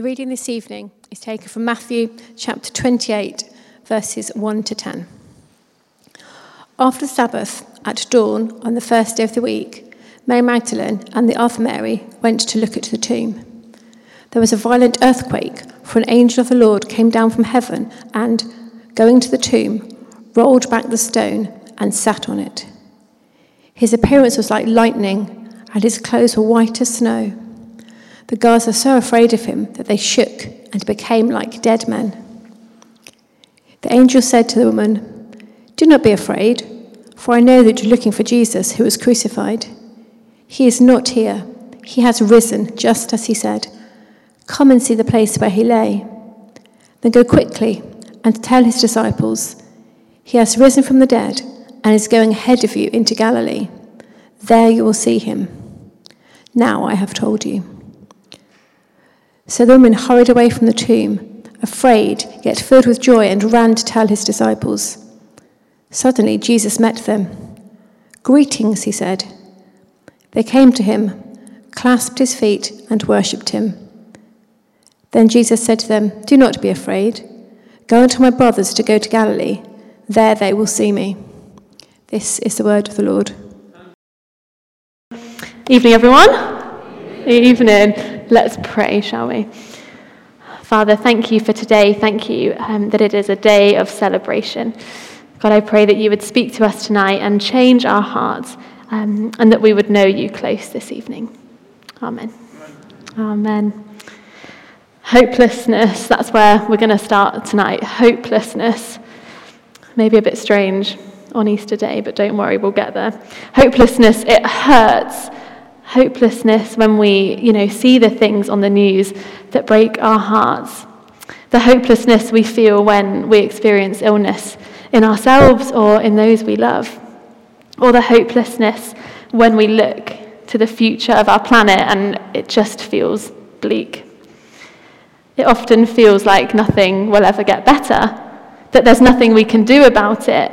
The reading this evening is taken from Matthew chapter 28, verses 1 to 10. After the Sabbath, at dawn on the first day of the week, Mary Magdalene and the other Mary went to look at the tomb. There was a violent earthquake, for an angel of the Lord came down from heaven and, going to the tomb, rolled back the stone and sat on it. His appearance was like lightning, and his clothes were white as snow. The guards were so afraid of him that they shook and became like dead men. The angel said to the woman, Do not be afraid, for I know that you're looking for Jesus who was crucified. He is not here. He has risen, just as he said. Come and see the place where he lay. Then go quickly and tell his disciples, He has risen from the dead and is going ahead of you into Galilee. There you will see him. Now I have told you. So the woman hurried away from the tomb, afraid, yet filled with joy, and ran to tell his disciples. Suddenly Jesus met them. Greetings, he said. They came to him, clasped his feet, and worshipped him. Then Jesus said to them, Do not be afraid. Go unto my brothers to go to Galilee. There they will see me. This is the word of the Lord. Evening, everyone. Evening. Let's pray, shall we? Father, thank you for today. Thank you um, that it is a day of celebration. God, I pray that you would speak to us tonight and change our hearts um, and that we would know you close this evening. Amen. Amen. Hopelessness, that's where we're going to start tonight. Hopelessness. Maybe a bit strange on Easter Day, but don't worry, we'll get there. Hopelessness, it hurts hopelessness when we, you know, see the things on the news that break our hearts. The hopelessness we feel when we experience illness in ourselves or in those we love. Or the hopelessness when we look to the future of our planet and it just feels bleak. It often feels like nothing will ever get better, that there's nothing we can do about it,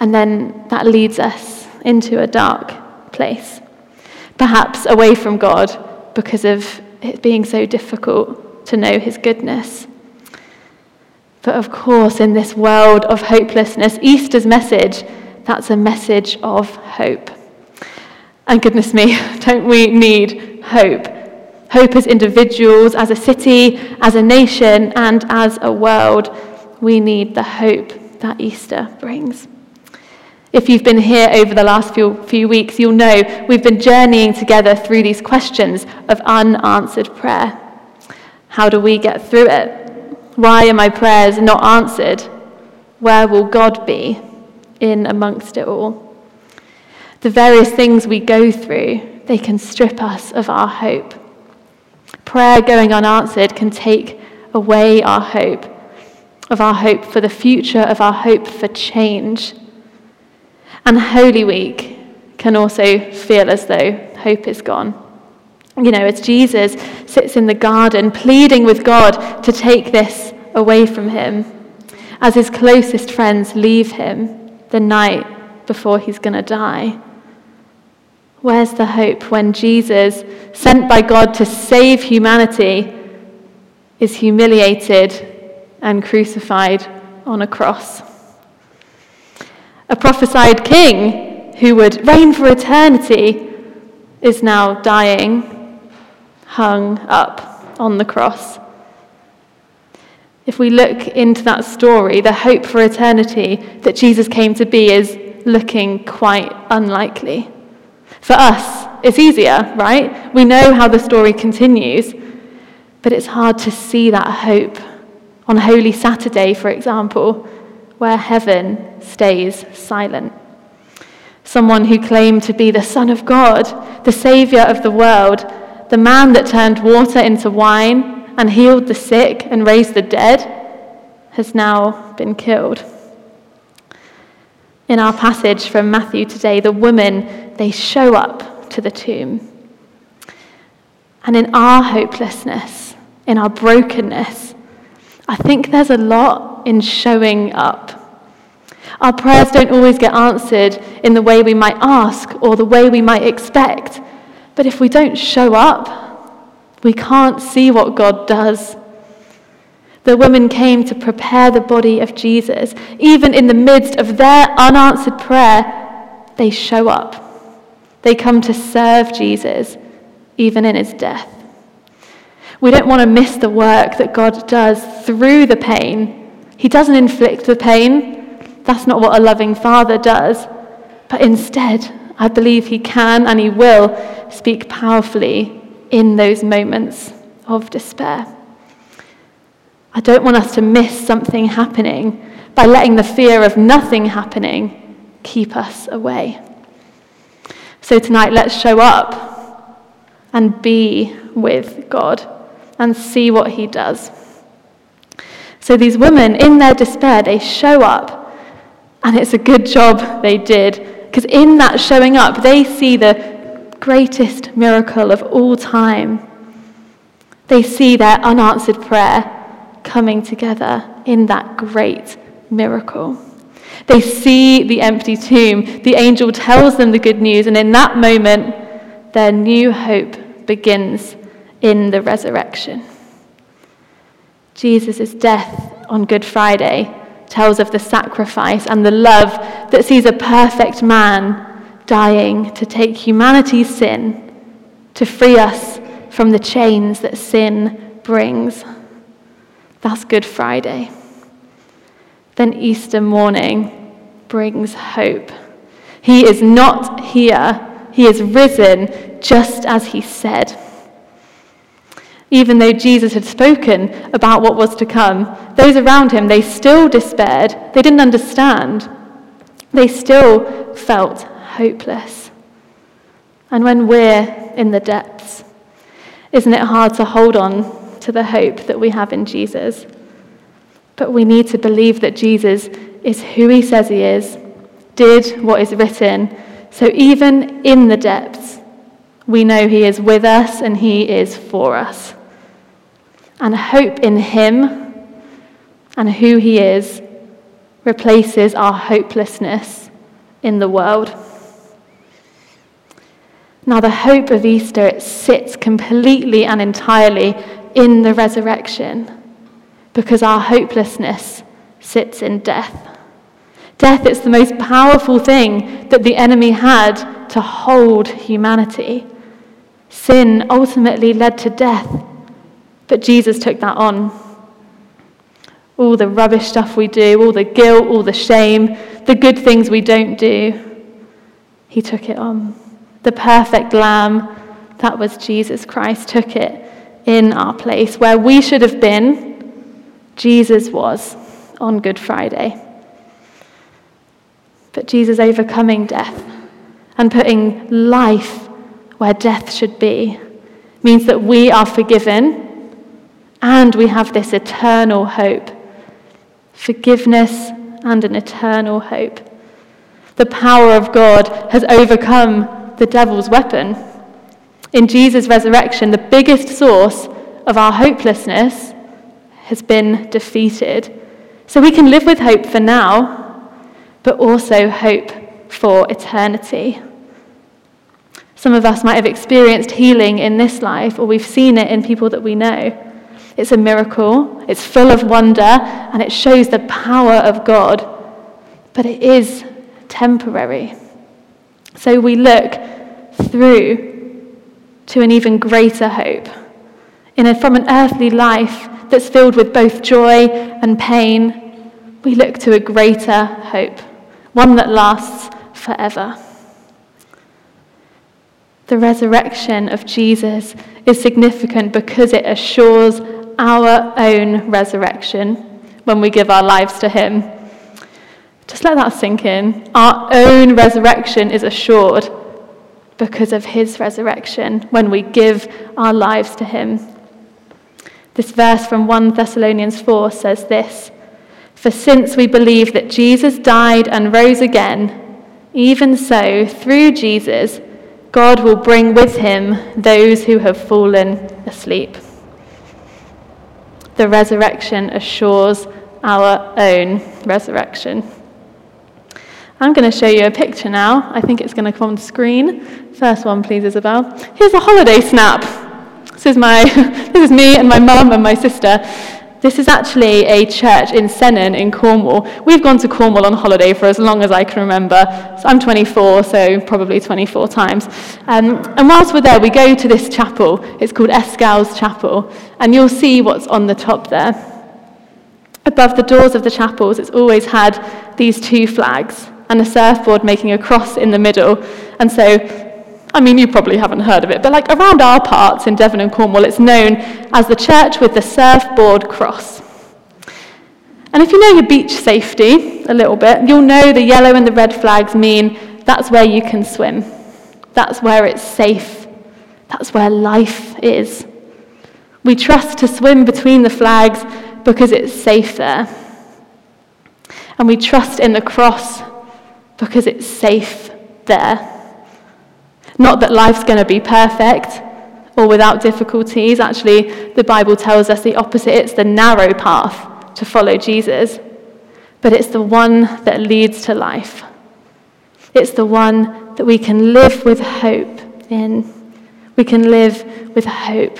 and then that leads us into a dark place perhaps away from God because of it being so difficult to know His goodness. But of course, in this world of hopelessness, Easter's message, that's a message of hope. And goodness me, don't we need hope? Hope as individuals, as a city, as a nation, and as a world. We need the hope that Easter brings. If you've been here over the last few, few weeks, you'll know we've been journeying together through these questions of unanswered prayer. How do we get through it? Why are my prayers not answered? Where will God be in amongst it all? The various things we go through, they can strip us of our hope. Prayer going unanswered can take away our hope, of our hope for the future, of our hope for change. And Holy Week can also feel as though hope is gone. You know, as Jesus sits in the garden pleading with God to take this away from him, as his closest friends leave him the night before he's going to die. Where's the hope when Jesus, sent by God to save humanity, is humiliated and crucified on a cross? A prophesied king who would reign for eternity is now dying, hung up on the cross. If we look into that story, the hope for eternity that Jesus came to be is looking quite unlikely. For us, it's easier, right? We know how the story continues, but it's hard to see that hope. On Holy Saturday, for example, where heaven stays silent. Someone who claimed to be the Son of God, the Saviour of the world, the man that turned water into wine and healed the sick and raised the dead, has now been killed. In our passage from Matthew today, the women, they show up to the tomb. And in our hopelessness, in our brokenness, I think there's a lot in showing up. Our prayers don't always get answered in the way we might ask or the way we might expect. But if we don't show up, We can't see what God does. The women came to prepare the body of Jesus. Even in the midst of their unanswered prayer, they show up. They come to serve Jesus, even in his death. We don't want to miss the work that God does through the pain. He doesn't inflict the pain. That's not what a loving father does. But instead, I believe he can and he will speak powerfully in those moments of despair. I don't want us to miss something happening by letting the fear of nothing happening keep us away. So tonight, let's show up and be with God and see what he does. So these women, in their despair, they show up, and it's a good job they did, because in that showing up, they see the greatest miracle of all time. They see their unanswered prayer coming together in that great miracle. They see the empty tomb. The angel tells them the good news, and in that moment, their new hope begins in the resurrection. Jesus' death on Good Friday tells of the sacrifice and the love that sees a perfect man dying to take humanity's sin, to free us from the chains that sin brings. That's Good Friday. Then Easter morning brings hope. He is not here, he is risen just as he said. Even though Jesus had spoken about what was to come, those around him, they still despaired. They didn't understand. They still felt hopeless. And when we're in the depths, isn't it hard to hold on to the hope that we have in Jesus? But we need to believe that Jesus is who he says he is, did what is written. So even in the depths, we know he is with us and he is for us and hope in Him and who He is replaces our hopelessness in the world. Now, the hope of Easter, it sits completely and entirely in the resurrection because our hopelessness sits in death. Death is the most powerful thing that the enemy had to hold humanity. Sin ultimately led to death but Jesus took that on. All the rubbish stuff we do, all the guilt, all the shame, the good things we don't do, he took it on. The perfect lamb, that was Jesus Christ, took it in our place. Where we should have been, Jesus was on Good Friday. But Jesus overcoming death and putting life where death should be means that we are forgiven and we have this eternal hope forgiveness and an eternal hope. The power of God has overcome the devil's weapon. In Jesus' resurrection, the biggest source of our hopelessness has been defeated. So we can live with hope for now, but also hope for eternity. Some of us might have experienced healing in this life, or we've seen it in people that we know. It's a miracle, it's full of wonder, and it shows the power of God. But it is temporary. So we look through to an even greater hope. In a, from an earthly life that's filled with both joy and pain, we look to a greater hope, one that lasts forever. The resurrection of Jesus is significant because it assures our own resurrection when we give our lives to Him. Just let that sink in. Our own resurrection is assured because of His resurrection when we give our lives to Him. This verse from 1 Thessalonians 4 says this For since we believe that Jesus died and rose again, even so, through Jesus, God will bring with him those who have fallen asleep the resurrection assures our own resurrection. I'm going to show you a picture now. I think it's going to come on the screen. First one, please, Isabel. Here's a holiday snap. This is, my, this is me and my mum and my sister. This is actually a church in Sennen in Cornwall. We've gone to Cornwall on holiday for as long as I can remember. So I'm 24, so probably 24 times. Um, and whilst we're there, we go to this chapel. It's called Escow's Chapel. And you'll see what's on the top there. Above the doors of the chapels, it's always had these two flags and a surfboard making a cross in the middle. And so I mean, you probably haven't heard of it, but like around our parts in Devon and Cornwall, it's known as the church with the surfboard cross. And if you know your beach safety a little bit, you'll know the yellow and the red flags mean that's where you can swim. That's where it's safe. That's where life is. We trust to swim between the flags because it's safe there. And we trust in the cross because it's safe there. Not that life's going to be perfect or without difficulties. Actually, the Bible tells us the opposite it's the narrow path to follow Jesus, but it's the one that leads to life. It's the one that we can live with hope in. We can live with hope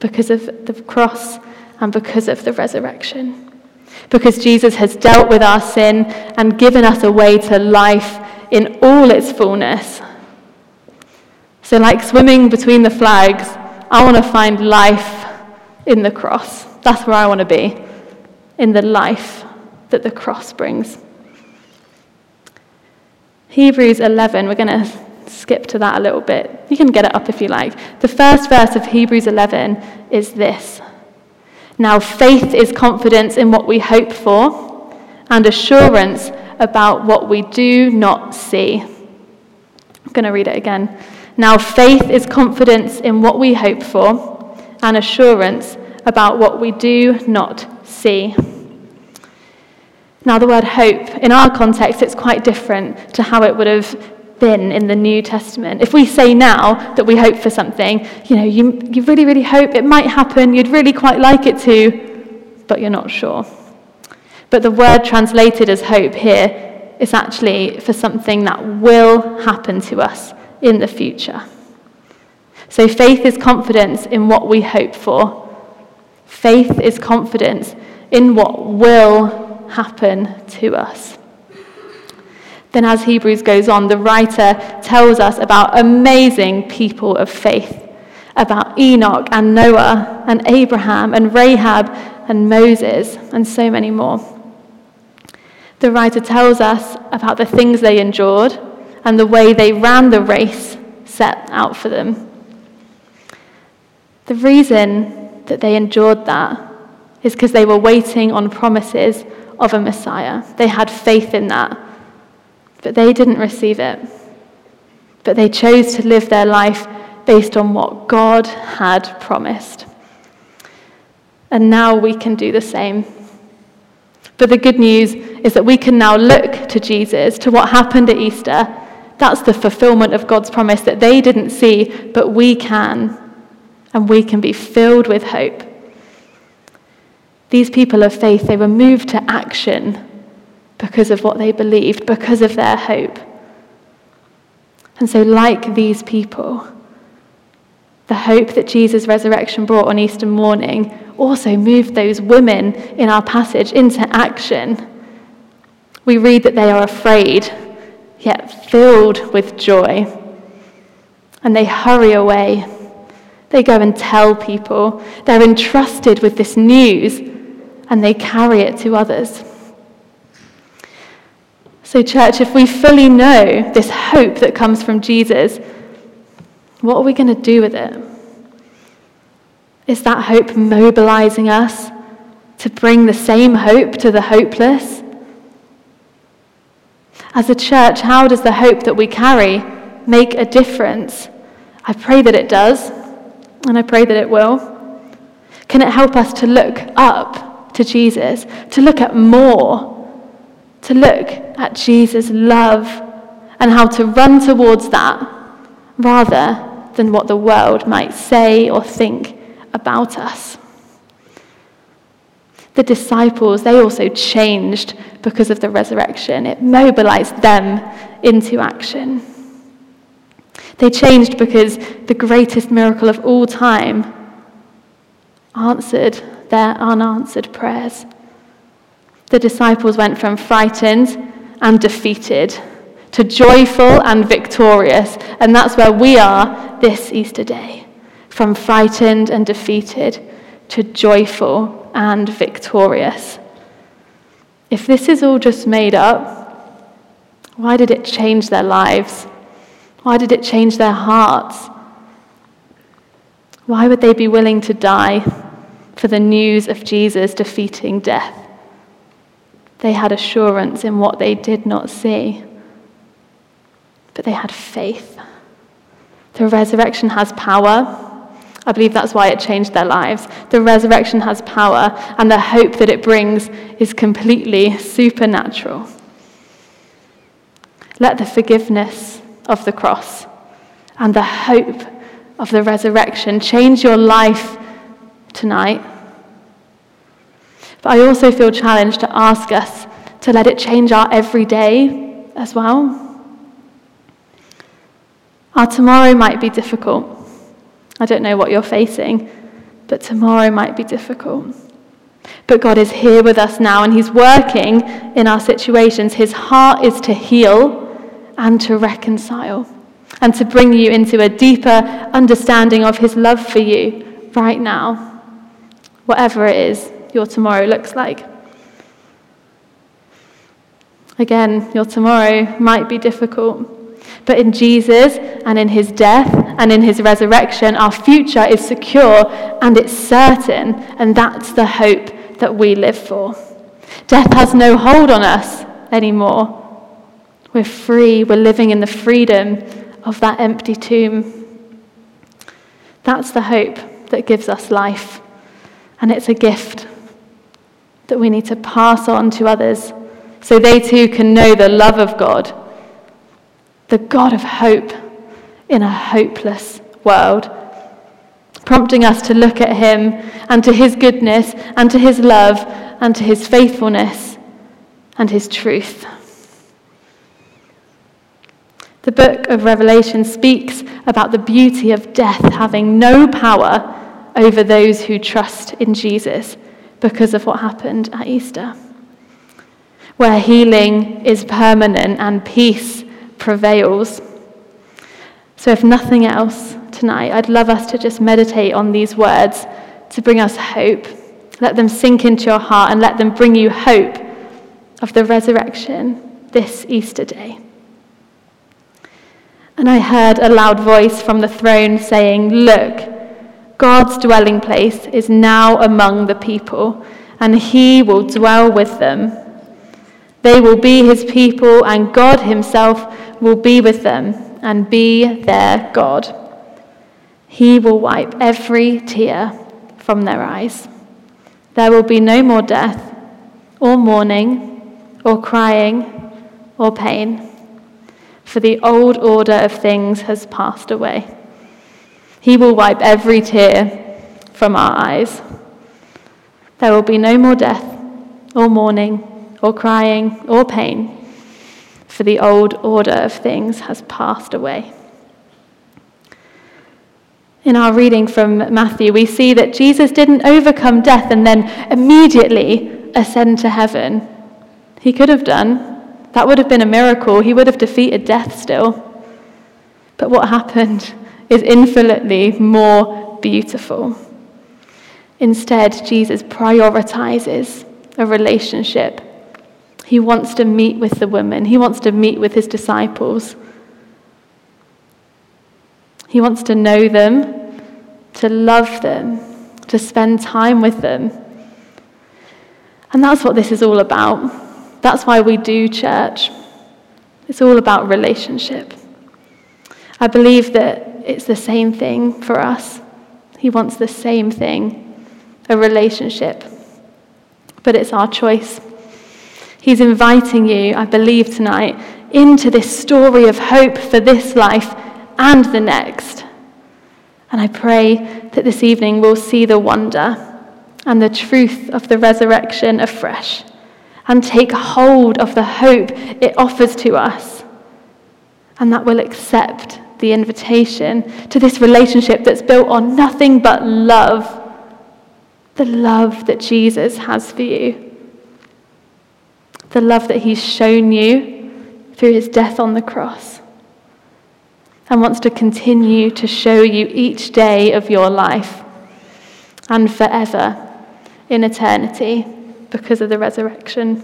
because of the cross and because of the resurrection. Because Jesus has dealt with our sin and given us a way to life in all its fullness so, like swimming between the flags, I want to find life in the cross. That's where I want to be, in the life that the cross brings. Hebrews 11, we're going to skip to that a little bit. You can get it up if you like. The first verse of Hebrews 11 is this Now, faith is confidence in what we hope for and assurance about what we do not see. I'm going to read it again. Now, faith is confidence in what we hope for and assurance about what we do not see. Now, the word hope, in our context, it's quite different to how it would have been in the New Testament. If we say now that we hope for something, you know, you, you really, really hope it might happen, you'd really quite like it to, but you're not sure. But the word translated as hope here is actually for something that will happen to us in the future. So faith is confidence in what we hope for. Faith is confidence in what will happen to us. Then, as Hebrews goes on, the writer tells us about amazing people of faith about Enoch and Noah and Abraham and Rahab and Moses and so many more. The writer tells us about the things they endured and the way they ran the race set out for them. The reason that they endured that is because they were waiting on promises of a Messiah. They had faith in that, but they didn't receive it. But they chose to live their life based on what God had promised. And now we can do the same. But the good news is that we can now look to Jesus, to what happened at Easter, that's the fulfillment of God's promise that they didn't see, but we can. And we can be filled with hope. These people of faith, they were moved to action because of what they believed, because of their hope. And so, like these people, the hope that Jesus' resurrection brought on Easter morning also moved those women in our passage into action. We read that they are afraid yet filled with joy. And they hurry away. They go and tell people. They're entrusted with this news and they carry it to others. So, church, if we fully know this hope that comes from Jesus, what are we going to do with it? Is that hope mobilizing us to bring the same hope to the hopeless? As a church, how does the hope that we carry make a difference? I pray that it does, and I pray that it will. Can it help us to look up to Jesus, to look at more, to look at Jesus' love and how to run towards that rather than what the world might say or think about us? The disciples, they also changed because of the resurrection. It mobilized them into action. They changed because the greatest miracle of all time answered their unanswered prayers. The disciples went from frightened and defeated to joyful and victorious. And that's where we are this Easter day from frightened and defeated to joyful and victorious. If this is all just made up, why did it change their lives? Why did it change their hearts? Why would they be willing to die for the news of Jesus defeating death? They had assurance in what they did not see but they had faith. The resurrection has power. I believe that's why it changed their lives. The resurrection has power, and the hope that it brings is completely supernatural. Let the forgiveness of the cross and the hope of the resurrection change your life tonight. But I also feel challenged to ask us to let it change our everyday as well. Our tomorrow might be difficult. I don't know what you're facing, but tomorrow might be difficult. But God is here with us now, and He's working in our situations. His heart is to heal and to reconcile, and to bring you into a deeper understanding of His love for you right now, whatever it is your tomorrow looks like. Again, your tomorrow might be difficult. But in Jesus and in his death and in his resurrection, our future is secure and it's certain, and that's the hope that we live for. Death has no hold on us anymore. We're free, we're living in the freedom of that empty tomb. That's the hope that gives us life, and it's a gift that we need to pass on to others so they too can know the love of God the God of hope in a hopeless world, prompting us to look at Him and to His goodness and to His love and to His faithfulness and His truth. The book of Revelation speaks about the beauty of death having no power over those who trust in Jesus because of what happened at Easter, where healing is permanent and peace prevails. So, if nothing else tonight, I'd love us to just meditate on these words to bring us hope. Let them sink into your heart and let them bring you hope of the resurrection this Easter day. And I heard a loud voice from the throne saying, Look, God's dwelling place is now among the people, and he will dwell with them. They will be his people, and God himself will be with them and be their God. He will wipe every tear from their eyes. There will be no more death, or mourning, or crying, or pain, for the old order of things has passed away. He will wipe every tear from our eyes. There will be no more death, or mourning, or crying, or pain for the old order of things has passed away. In our reading from Matthew, we see that Jesus didn't overcome death and then immediately ascend to heaven. He could have done. That would have been a miracle. He would have defeated death still. But what happened is infinitely more beautiful. Instead, Jesus prioritizes a relationship he wants to meet with the women, he wants to meet with his disciples. He wants to know them, to love them, to spend time with them. And that's what this is all about. That's why we do church. It's all about relationship. I believe that it's the same thing for us. He wants the same thing a relationship. But it's our choice. He's inviting you, I believe, tonight into this story of hope for this life and the next. And I pray that this evening we'll see the wonder and the truth of the resurrection afresh and take hold of the hope it offers to us, and that we'll accept the invitation to this relationship that's built on nothing but love. The love that Jesus has for you. The love that he's shown you through his death on the cross. And wants to continue to show you each day of your life and forever in eternity because of the resurrection.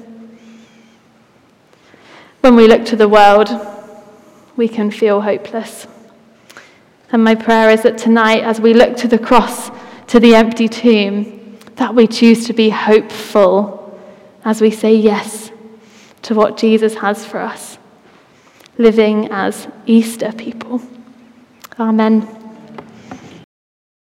When we look to the world, we can feel hopeless. And my prayer is that tonight, as we look to the cross, to the empty tomb, that we choose to be hopeful as we say yes to what Jesus has for us, living as Easter people. Amen.